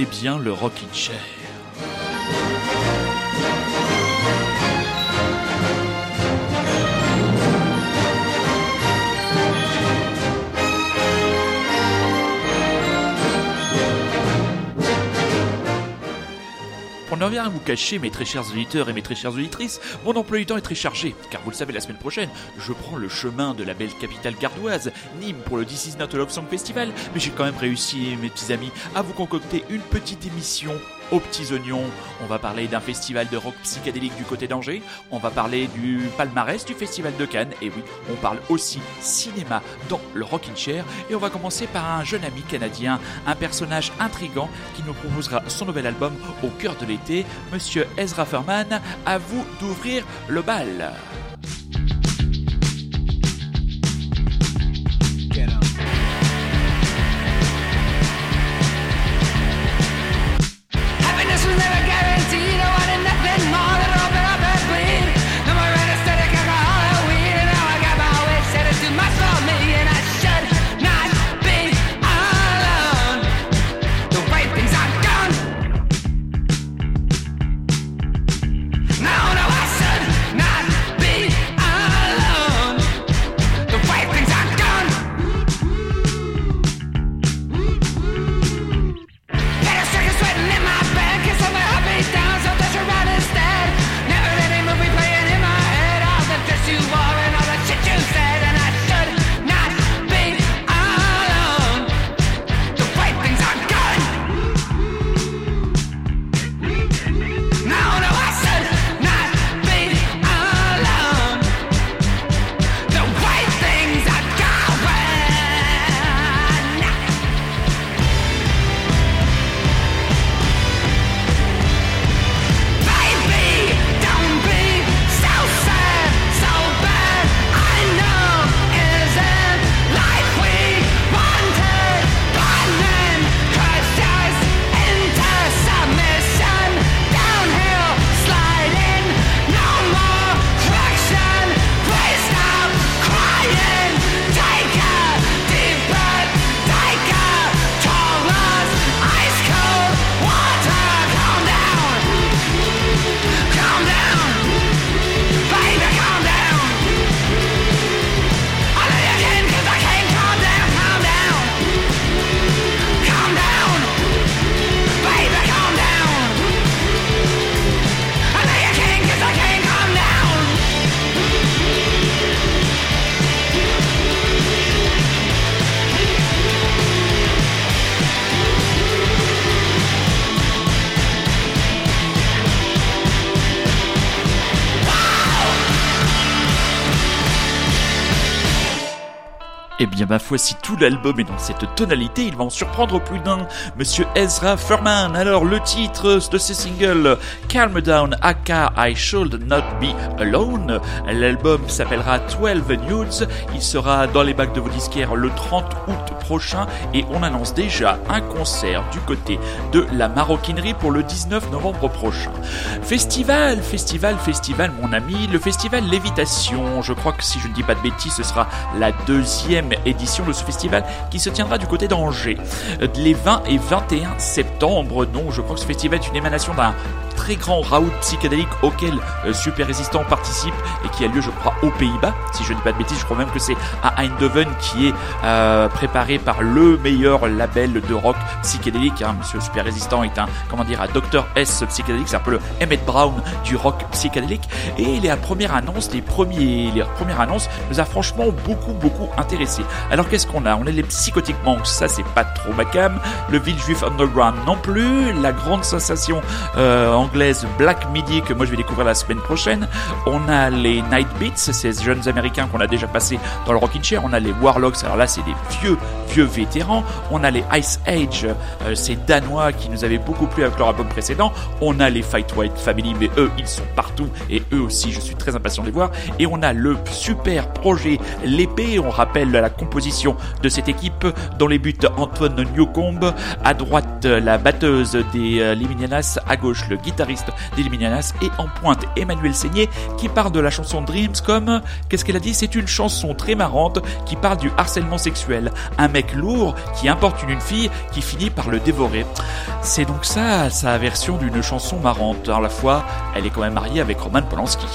Écoutez bien le Rockin' Chair. Ne rien vous cacher, mes très chers auditeurs et mes très chères auditrices, mon emploi du temps est très chargé, car vous le savez, la semaine prochaine, je prends le chemin de la belle capitale gardoise, Nîmes, pour le This Is Not a Love Song Festival, mais j'ai quand même réussi, mes petits amis, à vous concocter une petite émission aux petits oignons. On va parler d'un festival de rock psychédélique du côté d'Angers. On va parler du palmarès du festival de Cannes. Et oui, on parle aussi cinéma dans le Rockin' Chair. Et on va commencer par un jeune ami canadien, un personnage intrigant qui nous proposera son nouvel album au cœur de l'été. Monsieur Ezra Furman, à vous d'ouvrir le bal. Eh tout l'album est dans cette tonalité, il va en surprendre plus d'un. Monsieur Ezra Furman. Alors, le titre de ce single, Calm Down, aka I Should Not Be Alone. L'album s'appellera 12 Nudes. Il sera dans les bacs de vos disquaires le 30 août prochain et on annonce déjà un concert du côté de la maroquinerie pour le 19 novembre prochain. Festival, festival, festival, mon ami, le festival Lévitation. Je crois que si je ne dis pas de bêtises, ce sera la deuxième édition de ce festival qui se tiendra du côté d'Angers les 20 et 21 septembre. Donc, je crois que ce festival est une émanation d'un très grand raout psychédélique auquel euh, Super Résistant participe et qui a lieu, je crois, aux Pays-Bas. Si je ne dis pas de bêtises, je crois même que c'est à Eindhoven qui est euh, préparé par le meilleur label de rock psychédélique. Hein. Monsieur Super Résistant est un, comment dire, un Dr S psychédélique. C'est un peu le Emmett Brown du rock psychédélique. Et les premières annonces, les premières annonces nous a franchement beaucoup, beaucoup intéressé. Alors qu'est-ce qu'on a? On a les Psychotic Monks, ça c'est pas trop ma cam. Le Ville Juif Underground non plus. La grande sensation euh, anglaise Black Midi que moi je vais découvrir la semaine prochaine. On a les Night Beats, ces jeunes américains qu'on a déjà passé dans le Rockin' Chair. On a les Warlocks, alors là c'est des vieux, vieux vétérans. On a les Ice Age, euh, ces Danois qui nous avaient beaucoup plu avec leur album précédent. On a les Fight White Family, mais eux ils sont partout et eux aussi je suis très impatient de les voir. Et on a le super projet L'épée, on rappelle la composition de cette équipe dans les buts Antoine Newcombe, à droite la batteuse des euh, Liminianas, à gauche le guitariste guitariste d'Eliminanas, et en pointe Emmanuel Seigné qui parle de la chanson Dreams comme, qu'est-ce qu'elle a dit? C'est une chanson très marrante qui parle du harcèlement sexuel. Un mec lourd qui importune une fille qui finit par le dévorer. C'est donc ça, sa version d'une chanson marrante. À la fois, elle est quand même mariée avec Roman Polanski.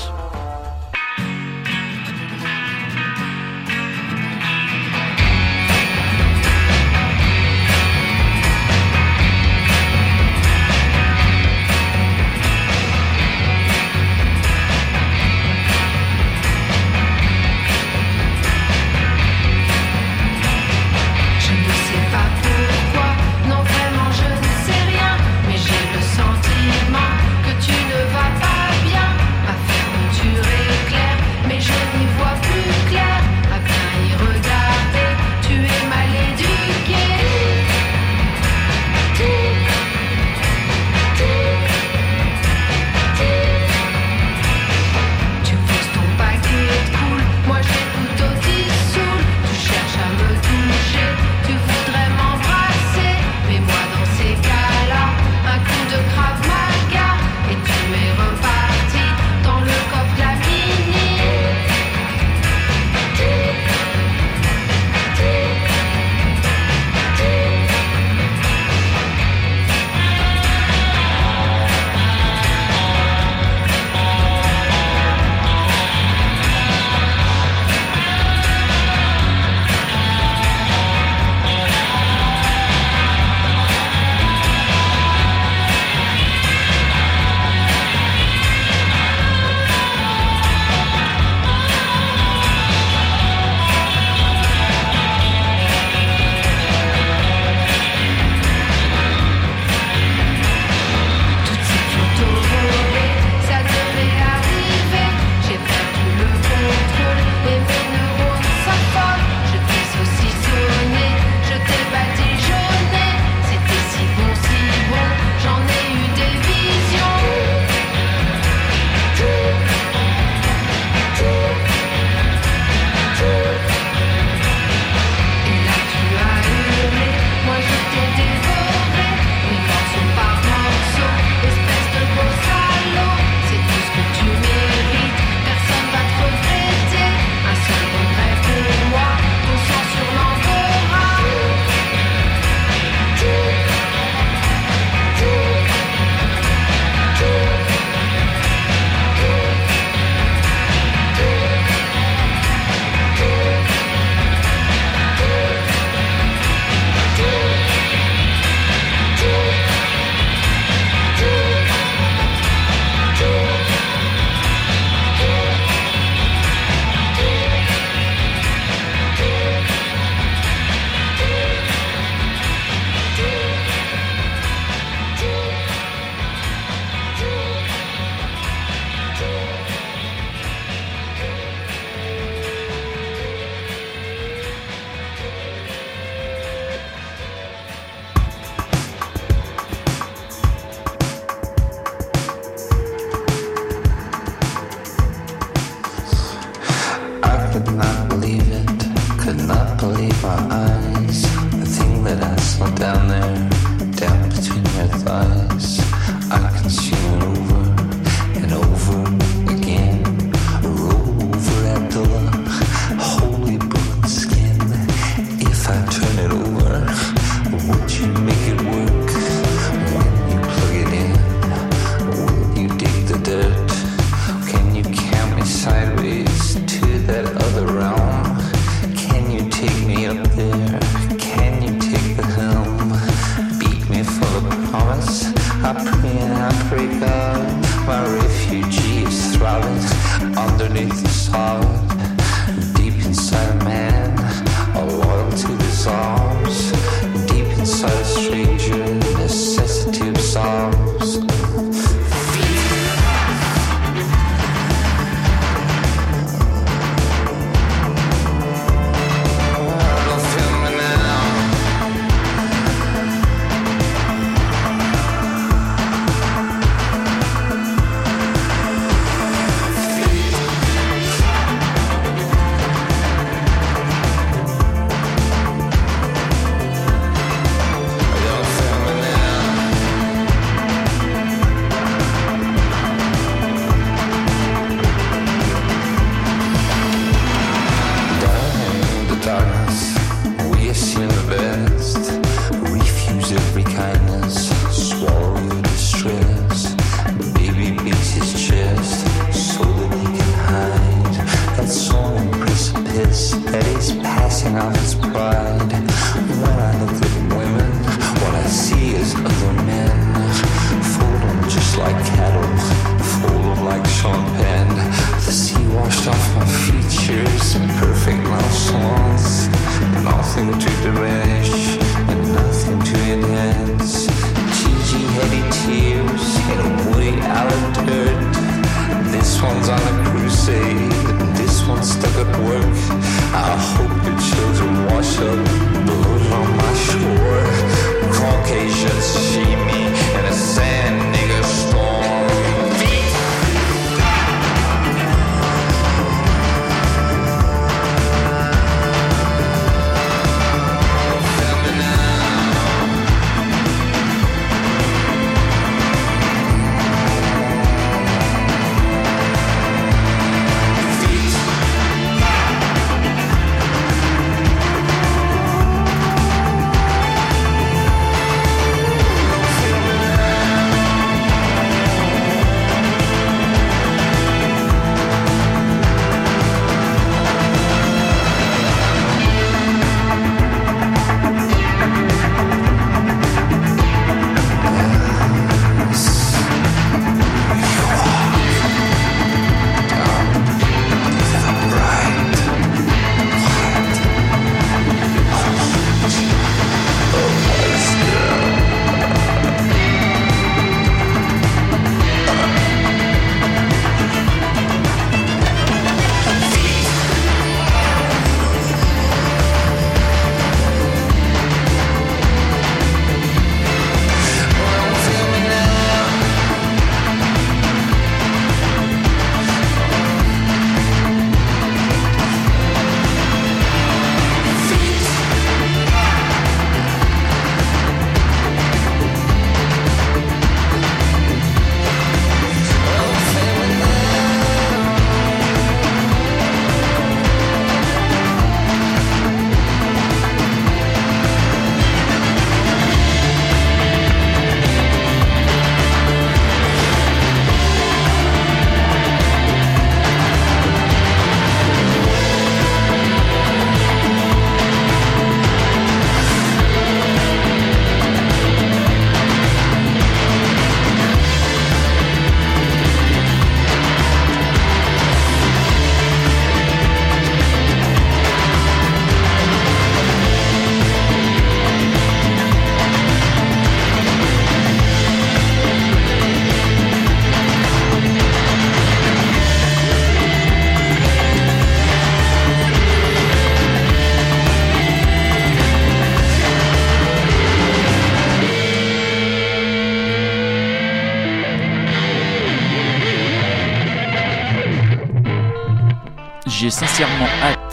makes us hard.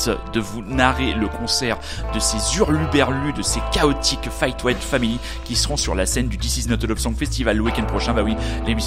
De vous narrer le concert de ces hurluberlus, de ces chaotiques Fight White Family qui seront sur la scène du This Is Not a Love Song Festival le week-end prochain. Bah oui,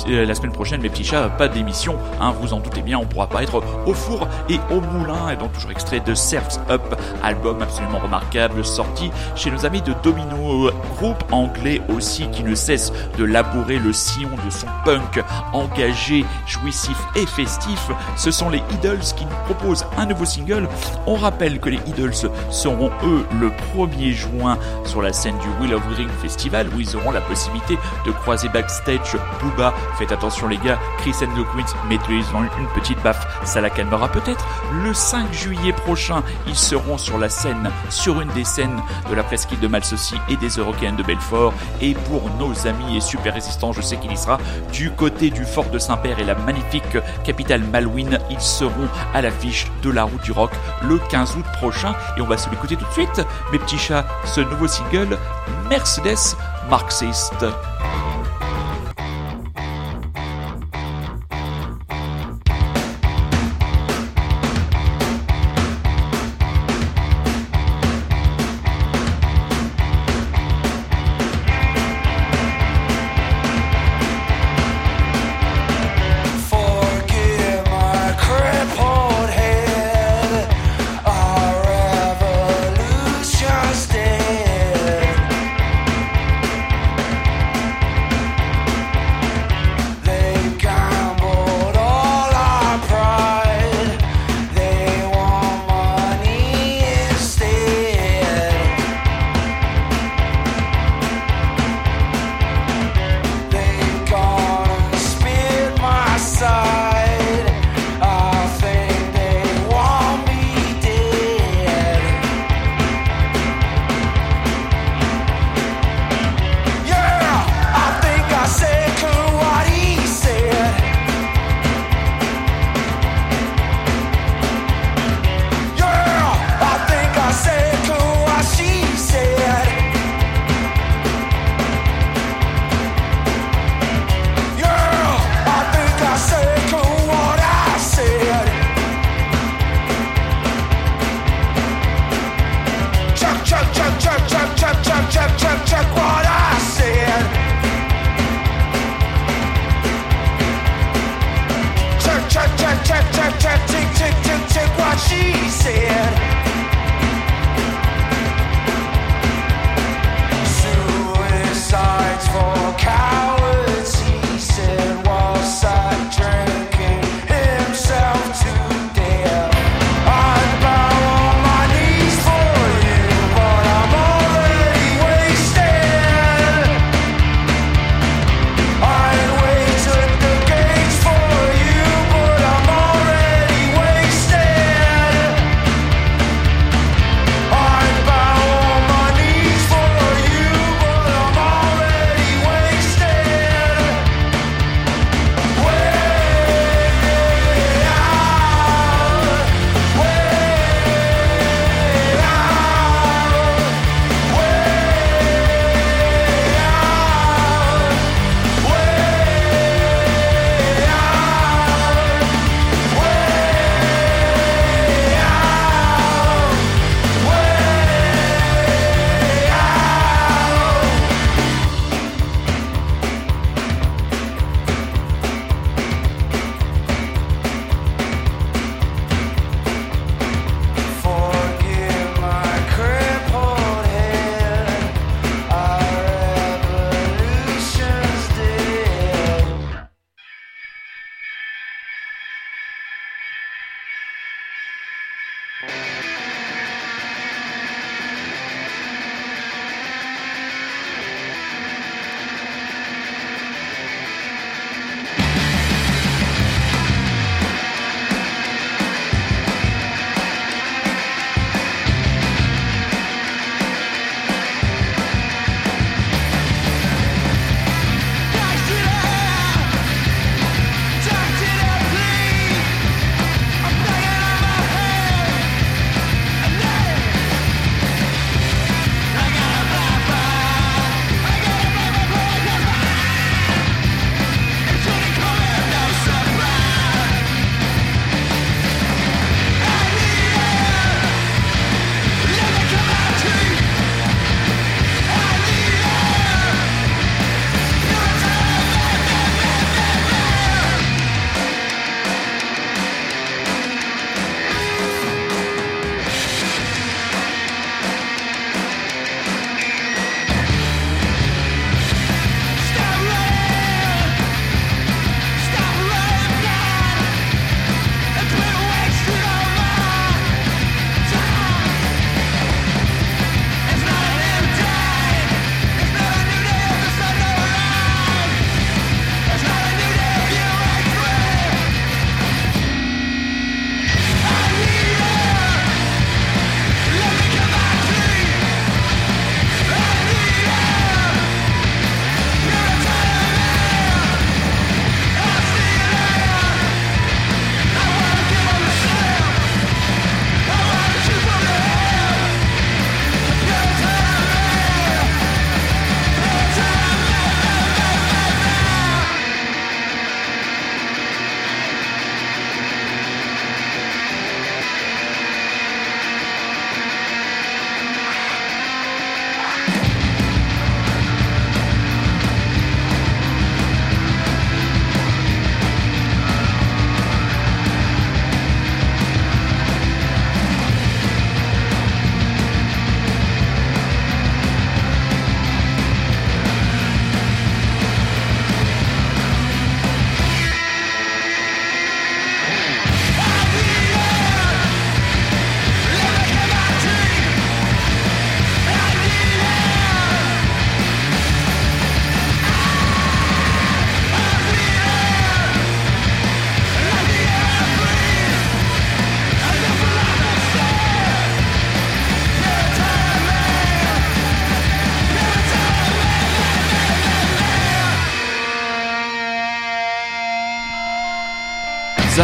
euh, la semaine prochaine, mes petits chats, pas d'émission, hein, vous en doutez bien, on pourra pas être au four et au moulin. Et donc toujours extrait de Surf's Up, album absolument remarquable, sorti chez nos amis de Domino, groupe anglais aussi qui ne cesse de labourer le sillon de son punk engagé, jouissif et festif. Ce sont les Idols qui nous proposent un nouveau single. On rappelle que les Idols seront eux le 1er juin sur la scène du Will of Ring Festival où ils auront la possibilité de croiser backstage Booba. Faites attention les gars, Chris and the Queens, mettez-ils ont une petite baffe, ça la calmera peut-être. Le 5 juillet prochain, ils seront sur la scène, sur une des scènes de la presqu'île de Malsaucy et des Européennes de Belfort. Et pour nos amis et super résistants, je sais qu'il y sera du côté du fort de Saint-Père et la magnifique capitale Malouine. Ils seront à l'affiche de la route du rock 15 août prochain. Et on va se l'écouter tout de suite, mes petits chats, ce nouveau single Mercedes marxiste.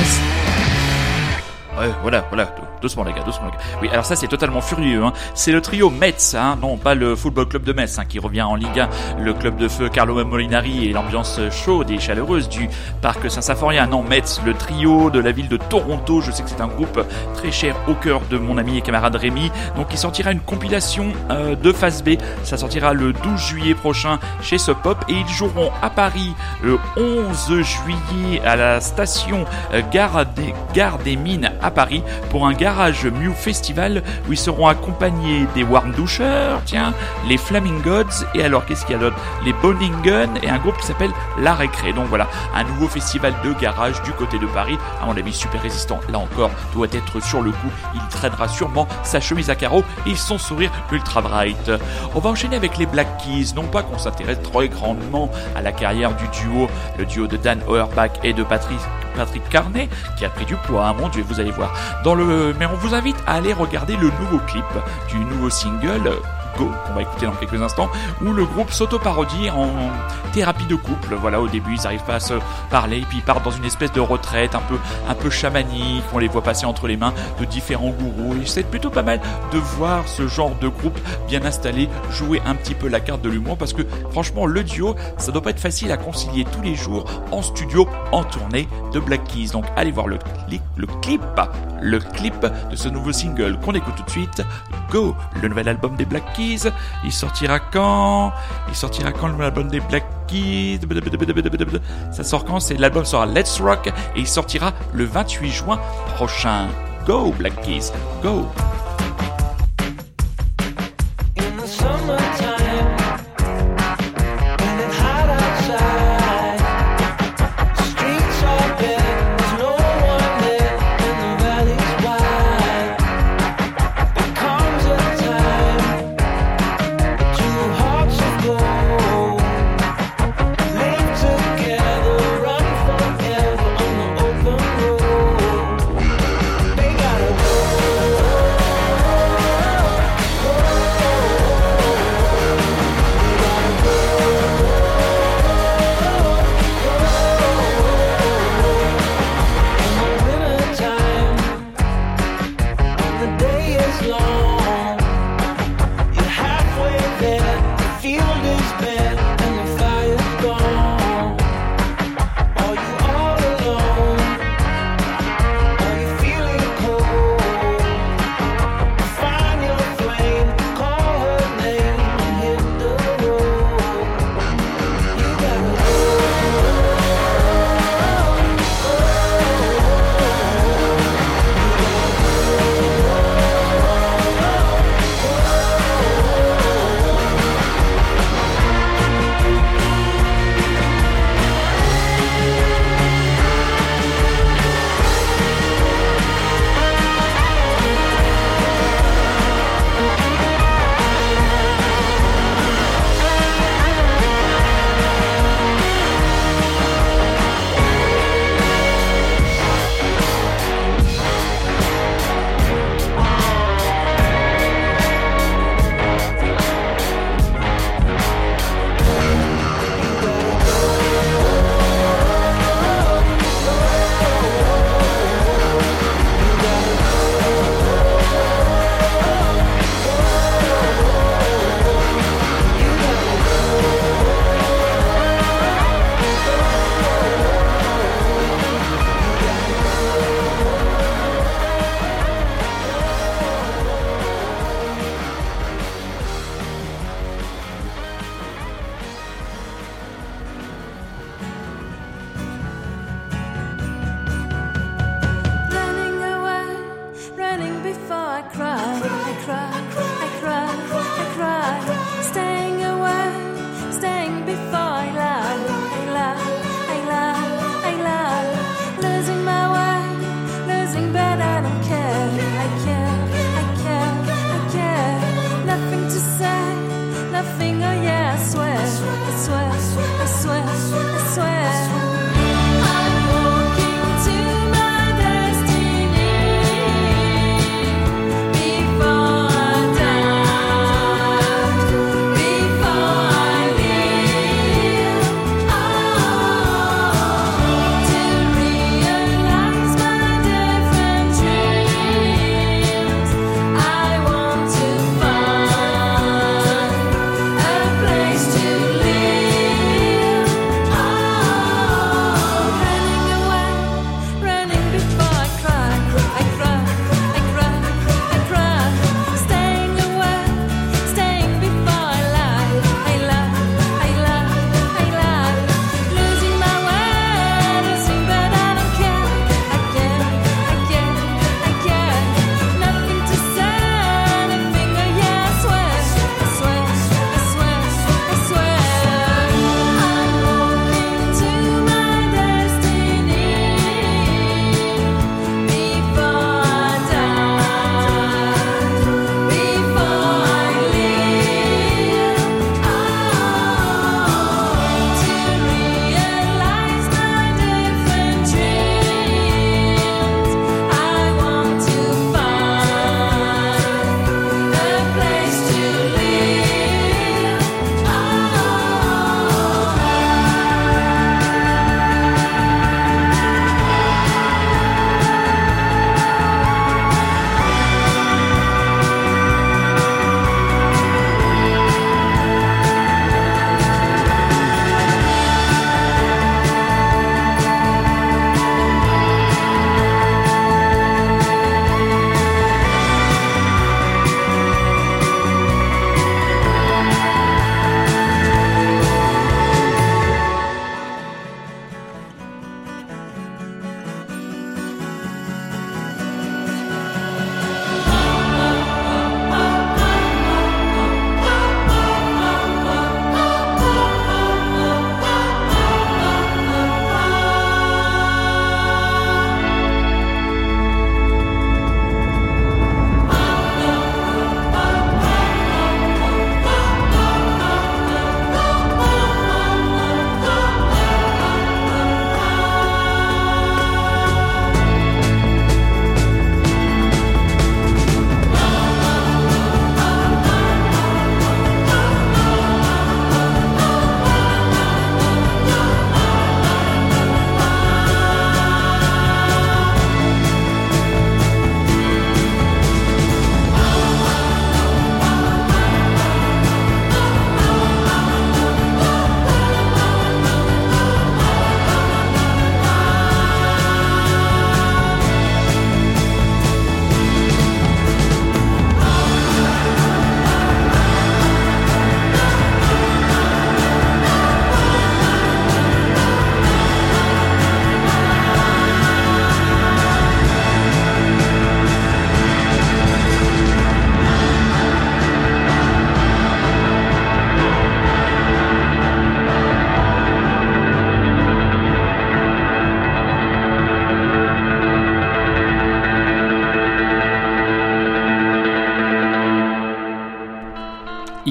Ça, c'est- Ouais, voilà, voilà, dou- doucement les gars, doucement les gars. Oui, alors ça c'est totalement furieux. Hein. C'est le trio Metz, hein, non pas le Football Club de Metz, hein, qui revient en Ligue 1, le club de feu Carlo Molinari et l'ambiance chaude et chaleureuse du parc Saint-Symphorien. Non, Metz, le trio de la ville de Toronto. Je sais que c'est un groupe très cher au cœur de mon ami et camarade Rémi. Donc il sortira une compilation euh, de phase B. Ça sortira le 12 juillet prochain chez Sub Pop et ils joueront à Paris le 11 juillet à la station euh, Gare des, Gare des Mines à Paris pour un garage Mew Festival où ils seront accompagnés des Warm Douchers, tiens, les Flaming Gods et alors qu'est-ce qu'il y a d'autre? Les Boningen et un groupe qui s'appelle La Récré. Donc voilà, un nouveau festival de garage du côté de Paris. À mon avis, super résistant. Là encore, doit être sur le coup. Il traînera sûrement sa chemise à carreaux et son sourire ultra bright. On va enchaîner avec les Black Keys. Non pas qu'on s'intéresse très grandement à la carrière du duo, le duo de Dan Auerbach et de Patrick Patrick Carnet qui a pris du poids, hein, mon dieu, vous allez voir. Mais on vous invite à aller regarder le nouveau clip du nouveau single. Go, qu'on va écouter dans quelques instants, où le groupe s'auto-parodie en thérapie de couple. Voilà, au début, ils arrivent pas à se parler, puis ils partent dans une espèce de retraite un peu, un peu chamanique. On les voit passer entre les mains de différents gourous. Et c'est plutôt pas mal de voir ce genre de groupe bien installé jouer un petit peu la carte de l'humour, parce que franchement, le duo, ça doit pas être facile à concilier tous les jours en studio, en tournée de Black Keys. Donc allez voir le clip, le clip, le clip de ce nouveau single qu'on écoute tout de suite. Go, le nouvel album des Black Keys. Il sortira quand? Il sortira quand le nouvel album des Black Keys Ça sort quand? C'est l'album sera Let's Rock et il sortira le 28 juin prochain. Go Black Keys, go.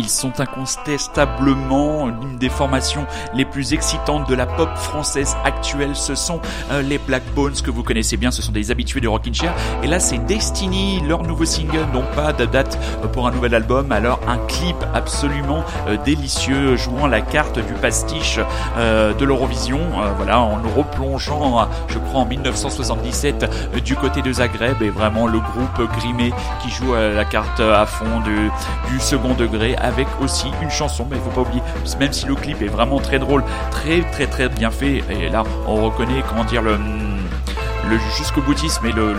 Ils sont incontestablement l'une des formations les plus excitantes de la pop française actuelle. Ce sont euh, les Black Bones que vous connaissez bien, ce sont des habitués du Rockin' Chair. Et là, c'est Destiny, leur nouveau single, non pas de date euh, pour un nouvel album, alors un clip absolument euh, délicieux, jouant la carte du pastiche de l'Eurovision. Voilà, en nous replongeant, je en 1977 euh, du côté de Zagreb. Et vraiment le groupe grimé qui joue euh, la carte à fond du, second degré avec aussi une chanson, mais il faut pas oublier, même si le clip est vraiment très drôle, très très très bien fait, et là on reconnaît, comment dire, le, le jusqu'au boutisme et le,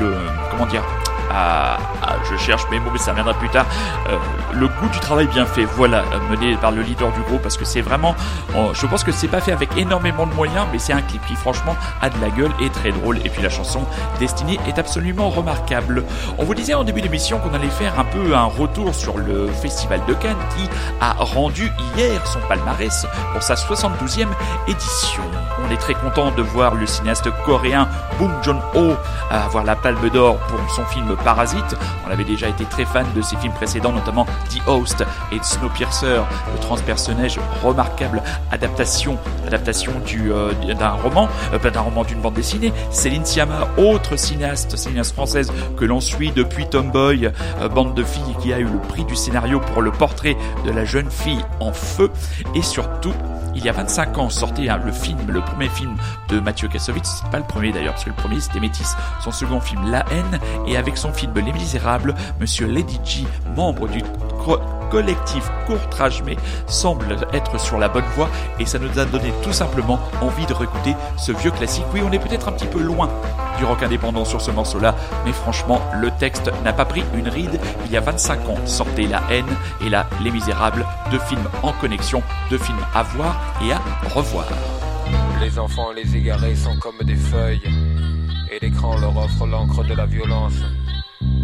comment dire, à- à- je cherche mes mots, mais ça viendra plus tard. Euh, le goût du travail bien fait, voilà, euh, mené par le leader du groupe, parce que c'est vraiment, oh, je pense que c'est pas fait avec énormément de moyens, mais c'est un clip qui franchement a de la gueule et très drôle. Et puis la chanson Destiny est absolument remarquable. On vous disait en début d'émission qu'on allait faire un peu un retour sur le festival de Cannes qui a rendu hier son palmarès pour sa 72e édition. On est très content de voir le cinéaste coréen Bong Joon-ho avoir la palme d'or pour son film Parasite. On avait déjà été très fan de ses films précédents, notamment The Host et Snowpiercer, le transpersonnage remarquable adaptation, adaptation du, euh, d'un roman, euh, d'un roman d'une bande dessinée. Céline Sciamma, autre cinéaste, cinéaste française que l'on suit depuis Tomboy, euh, bande de filles qui a eu le prix du scénario pour le portrait de la jeune fille en feu. Et surtout, il y a 25 ans sortait hein, le film, le premier film de Mathieu Kassovitz, pas le premier d'ailleurs, parce que le premier c'était Métis, son second film La haine, et avec son film Les Misérables, Monsieur Lady G, membre du collectif Courtrage mais semble être sur la bonne voie et ça nous a donné tout simplement envie de réécouter ce vieux classique. Oui, on est peut-être un petit peu loin du rock indépendant sur ce morceau-là, mais franchement, le texte n'a pas pris une ride. Il y a 25 ans sortait La haine et là Les Misérables, deux films en connexion, deux films à voir et à revoir. Les enfants les égarés sont comme des feuilles, et l'écran leur offre l'encre de la violence.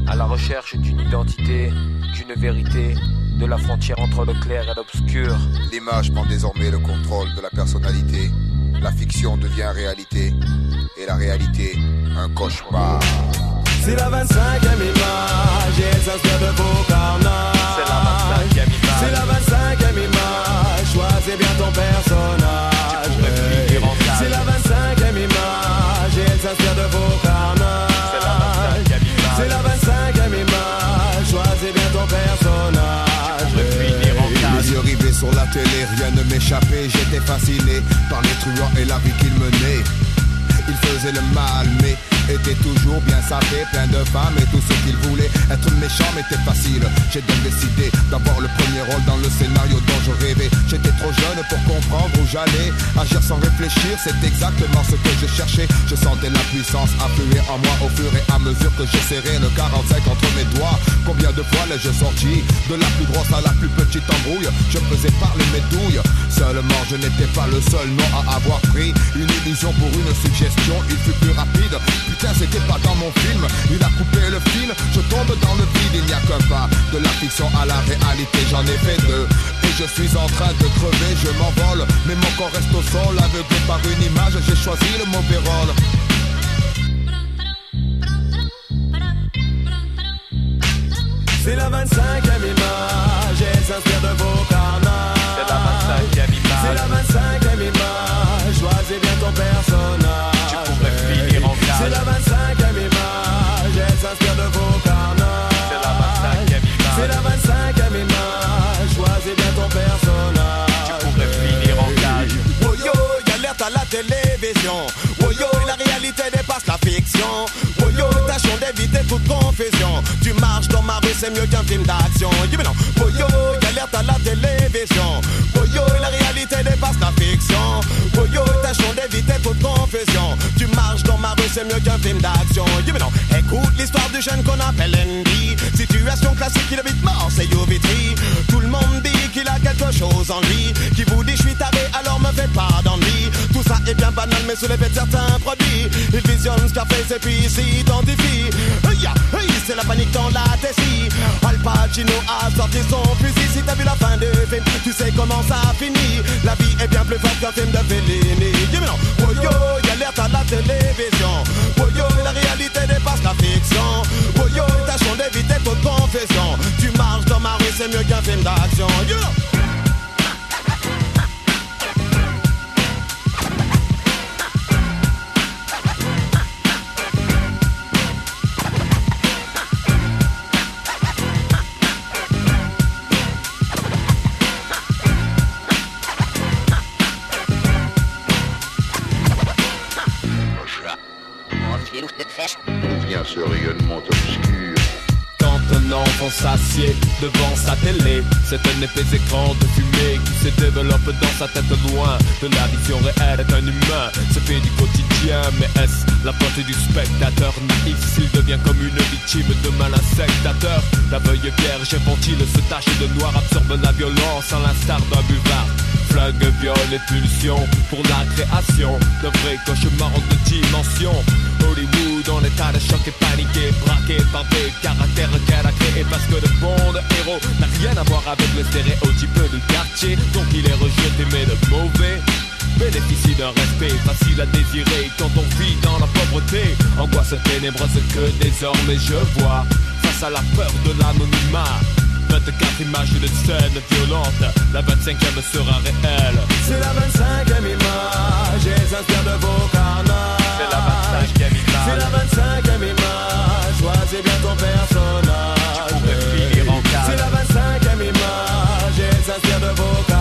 À la recherche d'une identité, d'une vérité, de la frontière entre le clair et l'obscur. L'image prend désormais le contrôle de la personnalité. La fiction devient réalité. Et la réalité, un cauchemar. C'est la 25e image et elle s'inspire de vos carnages. C'est la 25e image. C'est la 25e image. Choisis bien ton personnage. C'est la 25e image et elle s'inspire de vos sur la télé, rien ne m'échappait. J'étais fasciné par les truands et la vie qu'ils menaient. Ils faisaient le mal, mais étaient toujours bien sapés, plein de femmes et tout ce qu'ils voulaient. Être méchant m'était facile. J'ai donc décidé d'avoir le premier rôle dans le scénario dont je rêvais. J'étais trop jeune pour comprendre où j'allais. Agir sans réfléchir, c'est exactement ce que je cherchais. Je sentais la puissance affluer en moi au fur et à mesure que je serrais le 45 entre mes doigts. Combien de fois l'ai-je sorti De la plus grosse à la plus petite embrouille? Je faisais parler mes douilles. Seulement, je n'étais pas le seul nom à avoir pris une illusion pour une suggestion. Il fut plus rapide. Putain, c'était pas dans mon film. Il a coupé le fil, je tombe dans le vide. Il n'y a qu'un pas de la fiction à la réalité. J'en ai fait deux. Et je suis en train de crever, je m'envole. Mais mon corps reste au sol, aveuglé par une image. J'ai choisi le mauvais rôle. C'est la 25e image, elle s'inspire de vos carnages. C'est la 25e image. C'est la 25 C'est la 25e image. Elle s'inspire de vos carnages. C'est la 25e image. C'est la 25e image. Choisis bien ton personnage. Tu pourrais finir en cage. Woyo, y'alerte à la télévision. Woyo, la réalité dépasse la fiction. Woyo, tâchons d'éviter toute confusion. Tu marches dans ma rue, c'est mieux qu'un film d'action. Dis mais non. Woyo, y'alerte à la télévision. Woyo, la réalité dépasse la fiction. Woyo, tâchons d'éviter toute confusion. C'est mieux qu'un film d'action. Non. Écoute l'histoire du jeune qu'on appelle Andy. Situation classique, il habite mort, c'est Yovitri. Tout le monde dit qu'il a quelque chose en lui. Qui vous dit je suis taré, alors me faites pas d'ennui. Tout ça est bien banal, mais sous l'effet de certains produits. Il visionne Scarface et puis s'identifie. C'est la panique dans la tessie. Al Pacino a sorti son fusil. Si t'as vu la fin du film, tu sais comment ça finit. La vie est bien plus forte qu'un film de Fellini. Dis mais non, télévision. Oh yo, la réalité dépasse la fiction. Oh yo, tâchons d'éviter toute confession. Tu marches dans ma rue, c'est mieux qu'un film d'action. S'assied devant sa télé, c'est un épais écran de fumée qui se développe dans sa tête loin de la vision réelle d'un humain. C'est fait du quotidien, mais est-ce la faute du spectateur naïf s'il devient comme une victime de malin sectateur La veuille vierge infantile se tache de noir, absorbe la violence à l'instar d'un buvard. Flingue, viol et pulsion pour la création d'un vrai cauchemar en deux dimensions. Hollywood en état de choc et paniqué, braqué par des caractères qu'elle a créés parce que le bon héros n'a rien à voir avec le stéréotype du quartier, donc il est rejeté mais le mauvais bénéficie d'un respect facile à désirer quand on vit dans la pauvreté. Angoisse ténébreuse que désormais je vois face à la peur de l'anonymat. 24 images de scène violente, la 25e sera réelle. C'est la 25e image, et s'inspire de vos carnages. C'est la 25e image. C'est la 25e image, choisis bien ton personnage. Tu pourrais finir en. C'est la 25e image, et s'inspire de vos carnages.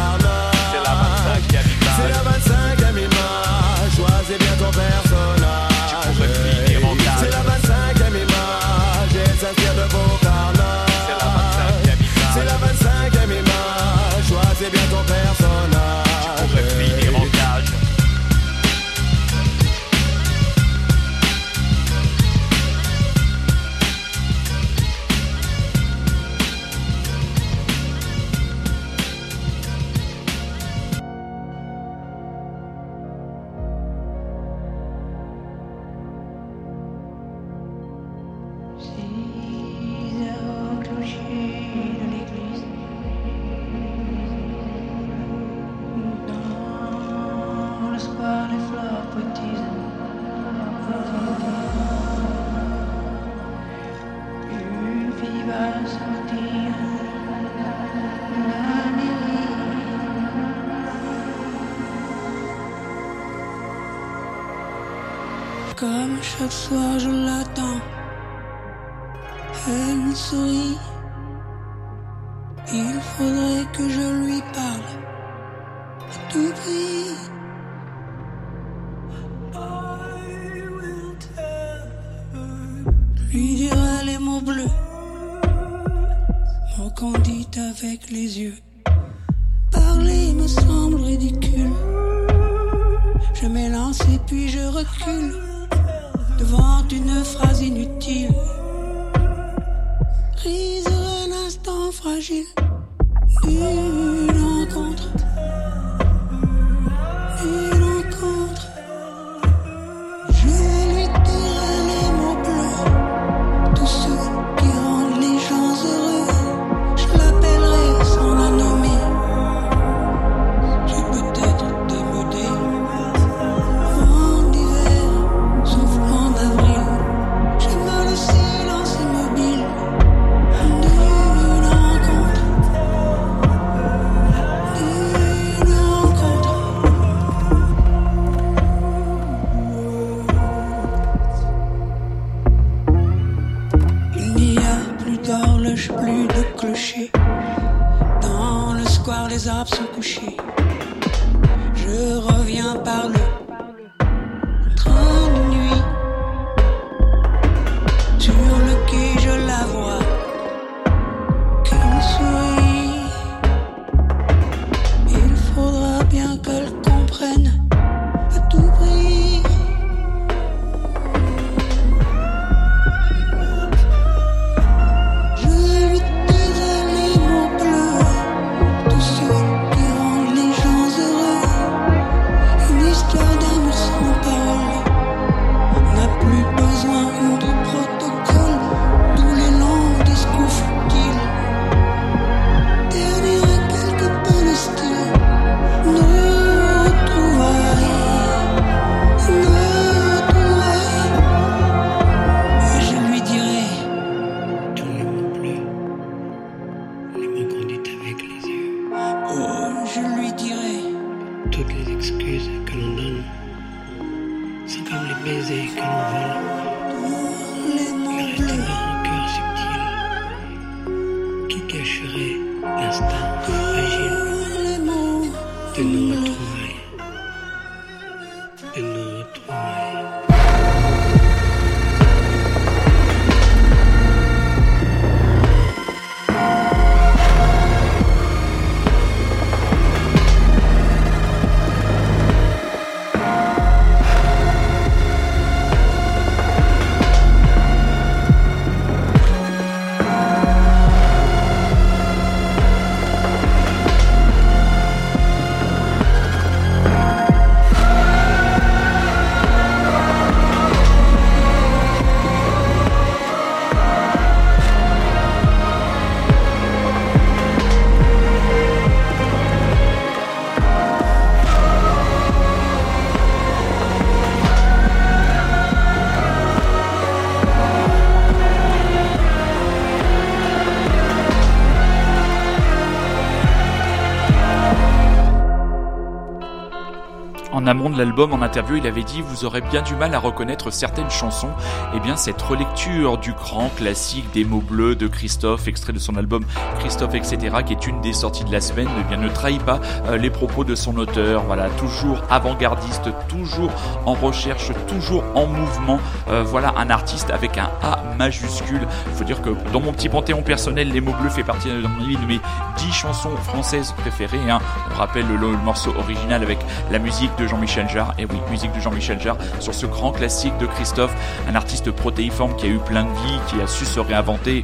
L'album, en interview, il avait dit Vous aurez bien du mal à reconnaître certaines chansons. Eh bien, cette relecture du grand classique des mots bleus de Christophe, extrait de son album Christophe, etc., qui est une des sorties de la semaine, eh bien, ne trahit pas euh, les propos de son auteur. Voilà, toujours avant-gardiste, toujours en recherche, toujours en mouvement. Euh, voilà, un artiste avec un A majuscule. Il faut dire que dans mon petit panthéon personnel, les mots bleus fait partie de mes 10 chansons françaises préférées. Hein. On rappelle le, le morceau original avec la musique de Jean-Michel Et oui, musique de Jean-Michel Jarre, sur ce grand classique de Christophe, un artiste protéiforme qui a eu plein de vie, qui a su se réinventer.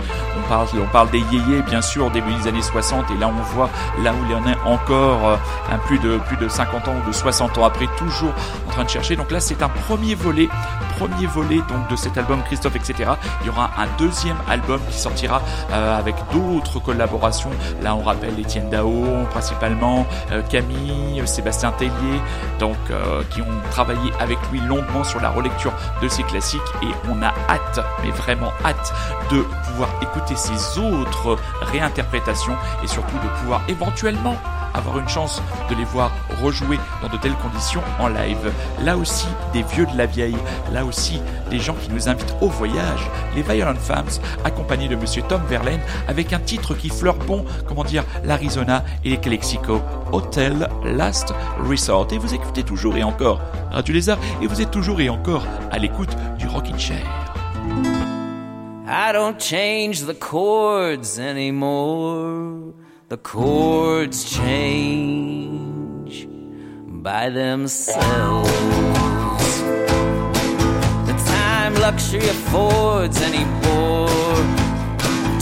On parle, des yéyés, bien sûr, début des années 60, et là on voit là où il en est encore, euh, un plus de, plus de 50 ans ou de 60 ans après, toujours en train de chercher. Donc là, c'est un premier volet, premier volet de cet album Christophe, etc. Il y aura un deuxième album qui sortira euh, avec d'autres collaborations. Là, on rappelle Étienne Dao, principalement, euh, Camille, Sébastien Tellier, qui ont travaillé avec lui longuement sur la relecture de ces classiques et on a hâte, mais vraiment hâte de pouvoir écouter ces autres réinterprétations et surtout de pouvoir éventuellement avoir une chance de les voir rejouer dans de telles conditions en live. Là aussi, des vieux de la vieille, là aussi, des gens qui nous invitent au voyage, les Violent Femmes, accompagnés de Monsieur Tom Verlaine, avec un titre qui fleure bon, comment dire, l'Arizona et les Calexico, Hotel Last Resort. Et vous écoutez toujours et encore Radio Lézard, et vous êtes toujours et encore à l'écoute du Rockin' Chair. I don't change the chords anymore. The chords change by themselves. The time luxury affords anymore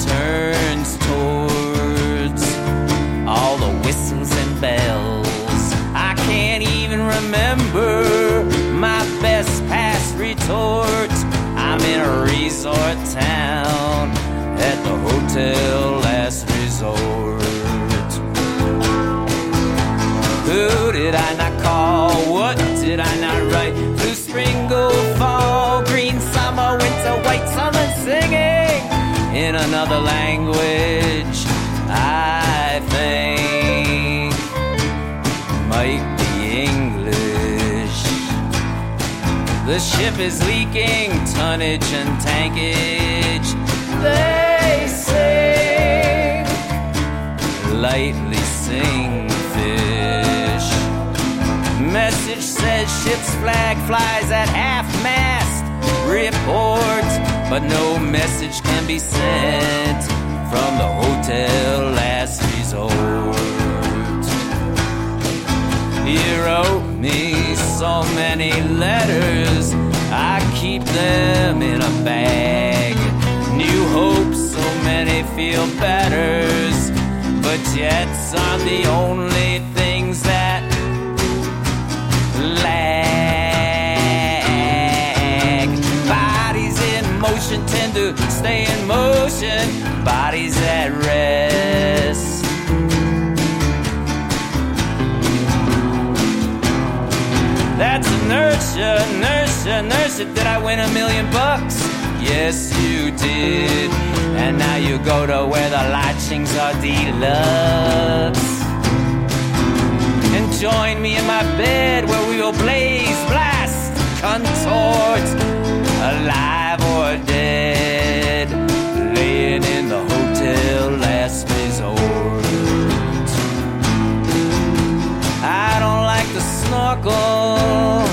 turns towards all the whistles and bells. I can't even remember my best past retort. I'm in a resort town at the hotel last resort. Who did I not call? What did I not write? Blue spring, gold fall, green summer, winter, white summer, singing in another language. I think might be English. The ship is leaking tonnage and tankage. They sing, lightly sing fish. Message says ship's flag flies at half mast. Report, but no message can be sent from the hotel last resort. You wrote me so many letters, I keep them in a bag. New hopes, so many feel betters, but jets are the only things stay in motion, bodies at rest. That's inertia, inertia, inertia. Did I win a million bucks? Yes, you did. And now you go to where the lodgings are deluxe. And join me in my bed where we will blaze, blast, contort, alive go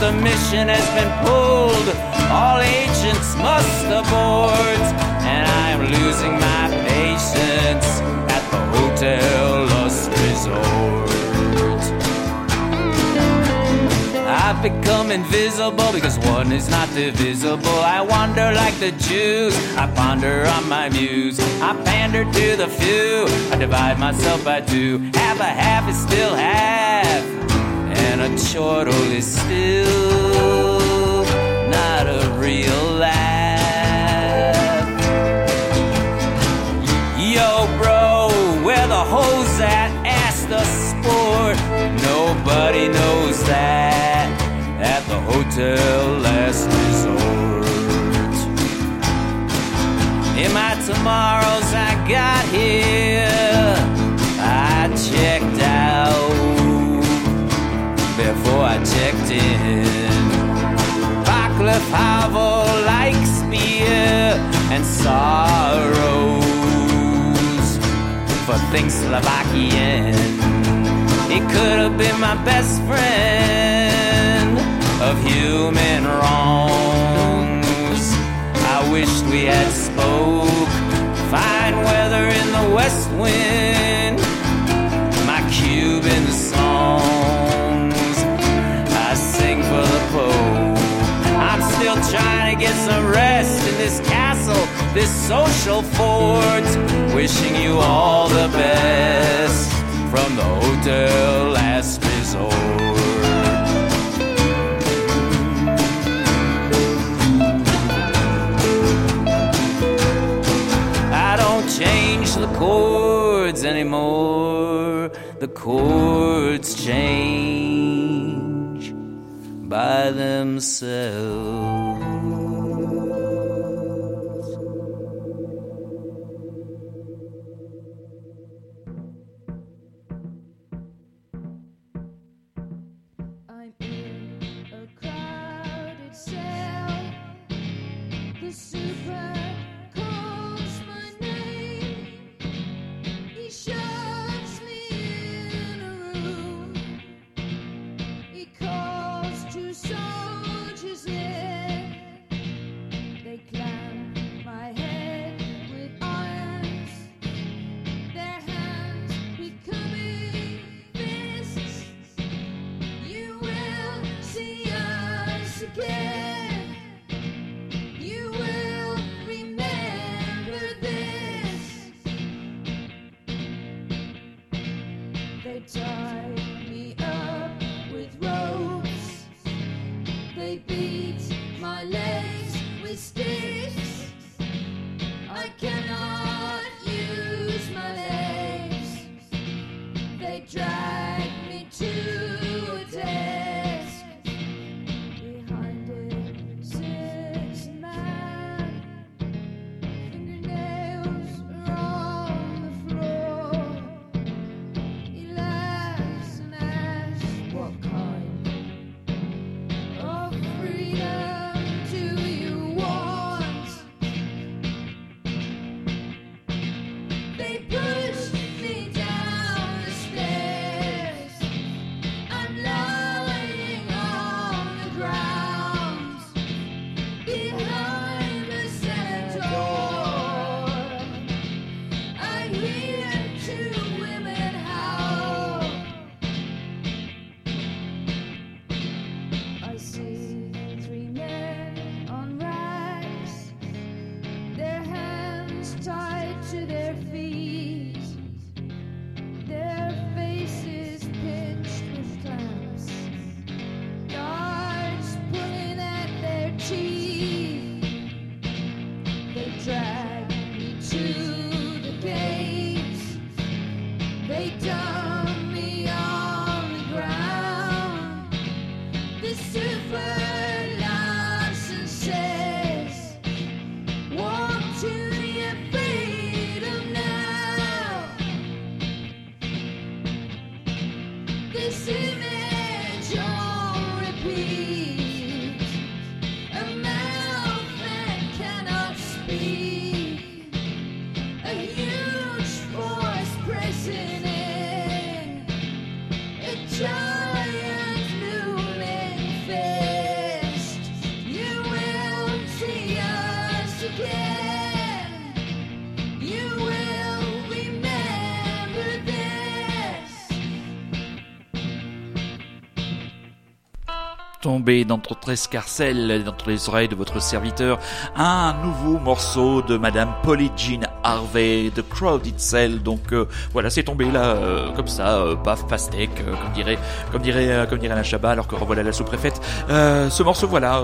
the mission has been pulled. All agents must abort, and I am losing my patience at the Hotel Lust Resort. I've become invisible because one is not divisible. I wander like the Jews. I ponder on my muse. I pander to the few. I divide myself by two. Half a half is still half. And chortle is still not a real laugh. Yo, bro, where the hoes at? Ask the sport. Nobody knows that at the hotel last resort. In my tomorrows, I got here. I checked in. Wycliffe Havel likes beer and sorrows for things Slovakian. He could have been my best friend of human wrongs. I wished we had spoke. Fine weather in the west wind. This castle, this social fort. Wishing you all the best from the hotel last resort. I don't change the chords anymore. The chords change by themselves. Tomber dans votre escarcelle, dans les oreilles de votre serviteur, un nouveau morceau de Madame Polly Jean Harvey, The Crowded Cell. Donc euh, voilà, c'est tombé là, euh, comme ça, euh, paf, pastèque, euh, comme dirait, comme dirait, comme dirait la Chabat, alors que revoilà la sous-préfète. Ce morceau, voilà.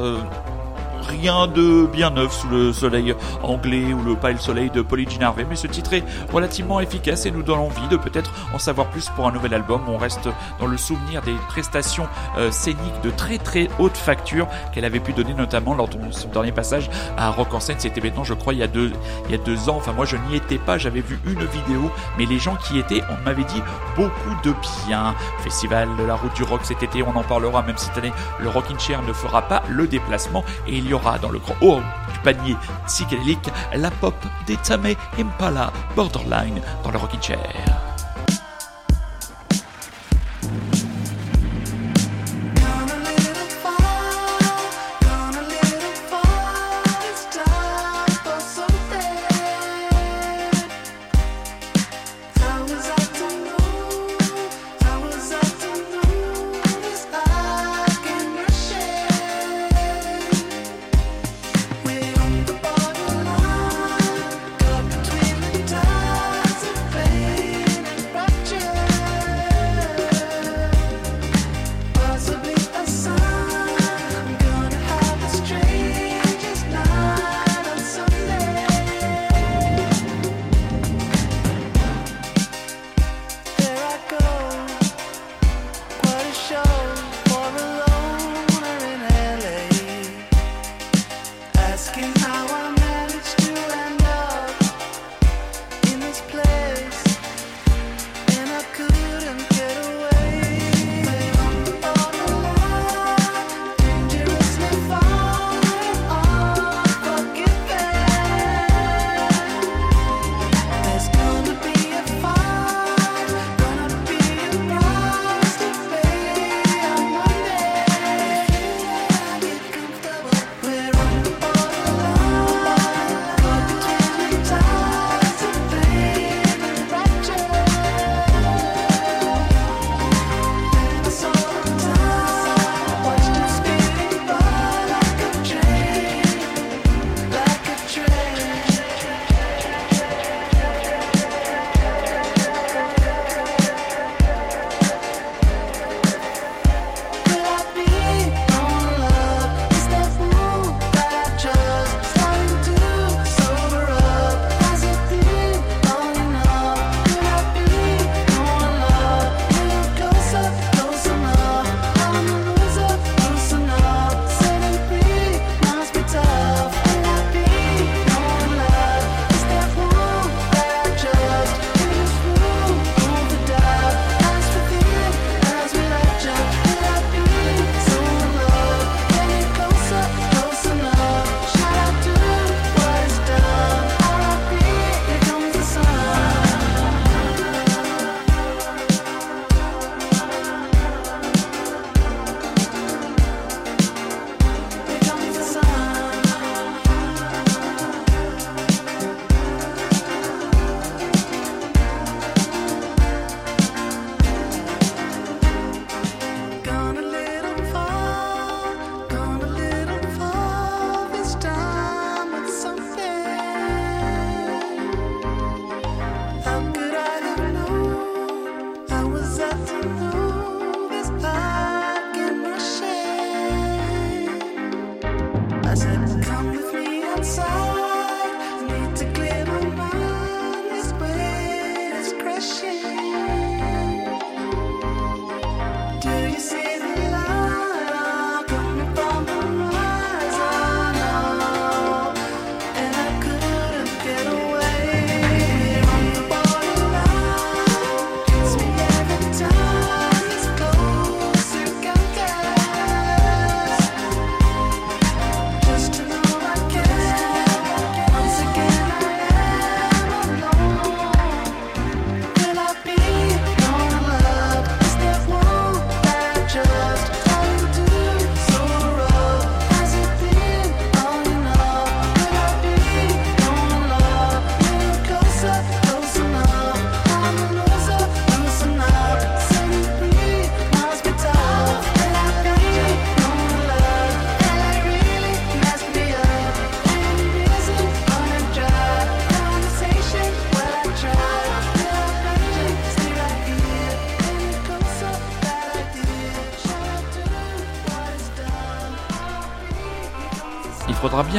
Rien de bien neuf sous le soleil anglais ou le pâle soleil de Polly Jean Harvey, mais ce titre est relativement efficace et nous donne envie de peut-être en savoir plus pour un nouvel album. On reste dans le souvenir des prestations euh, scéniques de très très haute facture qu'elle avait pu donner notamment lors de son dernier passage à Rock en scène. C'était maintenant, je crois, il y a deux, il y a deux ans. Enfin, moi, je n'y étais pas. J'avais vu une vidéo, mais les gens qui étaient, on m'avait dit beaucoup de bien. Festival de la route du rock cet été, on en parlera. Même cette année, le Rockin' Chair ne fera pas le déplacement et il y aura dans le grand haut du panier psychédélique la pop des Tame Impala Borderline dans le Rockin' Chair.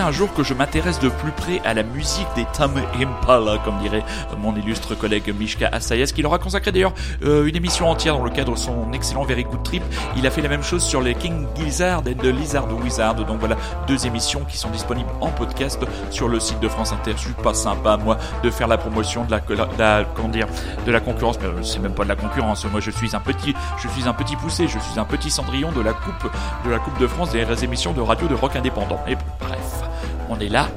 Un jour que je m'intéresse de plus près à la musique des Tam Impala, comme dirait mon illustre collègue Mishka Asayas, qui leur a consacré d'ailleurs euh, une émission entière dans le cadre de son excellent Very Good Trip. Il a fait la même chose sur les King Gizzard et The Lizard Wizard. Donc voilà, deux émissions qui sont disponibles en podcast sur le site de France Inter. Je suis pas sympa, moi, de faire la promotion de la, concurrence. Mais euh, c'est même pas de la concurrence. Moi, je suis un petit, je suis un petit poussé, je suis un petit cendrillon de la coupe, de la Coupe de France des émissions de radio de rock indépendant. On est là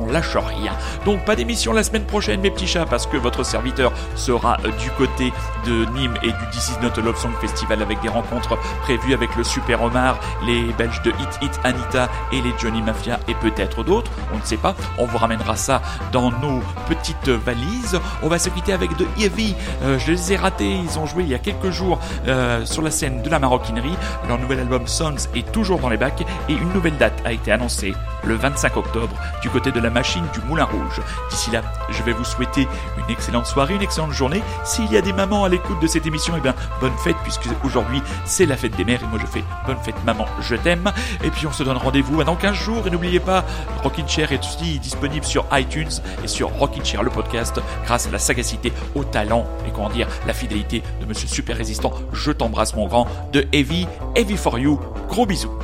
on lâche rien. Donc pas d'émission la semaine prochaine mes petits chats parce que votre serviteur sera du côté de Nîmes et du This Is Not a Love Song Festival avec des rencontres prévues avec le Super Omar, les Belges de Hit Hit Anita et les Johnny Mafia et peut-être d'autres, on ne sait pas. On vous ramènera ça dans nos petites valises. On va se quitter avec de Heavy. Euh, je les ai ratés, ils ont joué il y a quelques jours euh, sur la scène de la maroquinerie. Leur nouvel album Sons est toujours dans les bacs et une nouvelle date a été annoncée le 25 octobre du côté de la machine du Moulin Rouge. D'ici là, je vais vous souhaiter une excellente soirée, une excellente journée. S'il y a des mamans à l'écoute de cette émission, eh bien, bonne fête puisque aujourd'hui c'est la fête des mères et moi je fais bonne fête maman, je t'aime. Et puis on se donne rendez-vous dans 15 jours et n'oubliez pas, Rockin' Chair est aussi disponible sur iTunes et sur Rockin' Chair le podcast grâce à la sagacité, au talent et comment dire, la fidélité de Monsieur Super Résistant. Je t'embrasse mon grand de Heavy, Heavy for You. Gros bisous.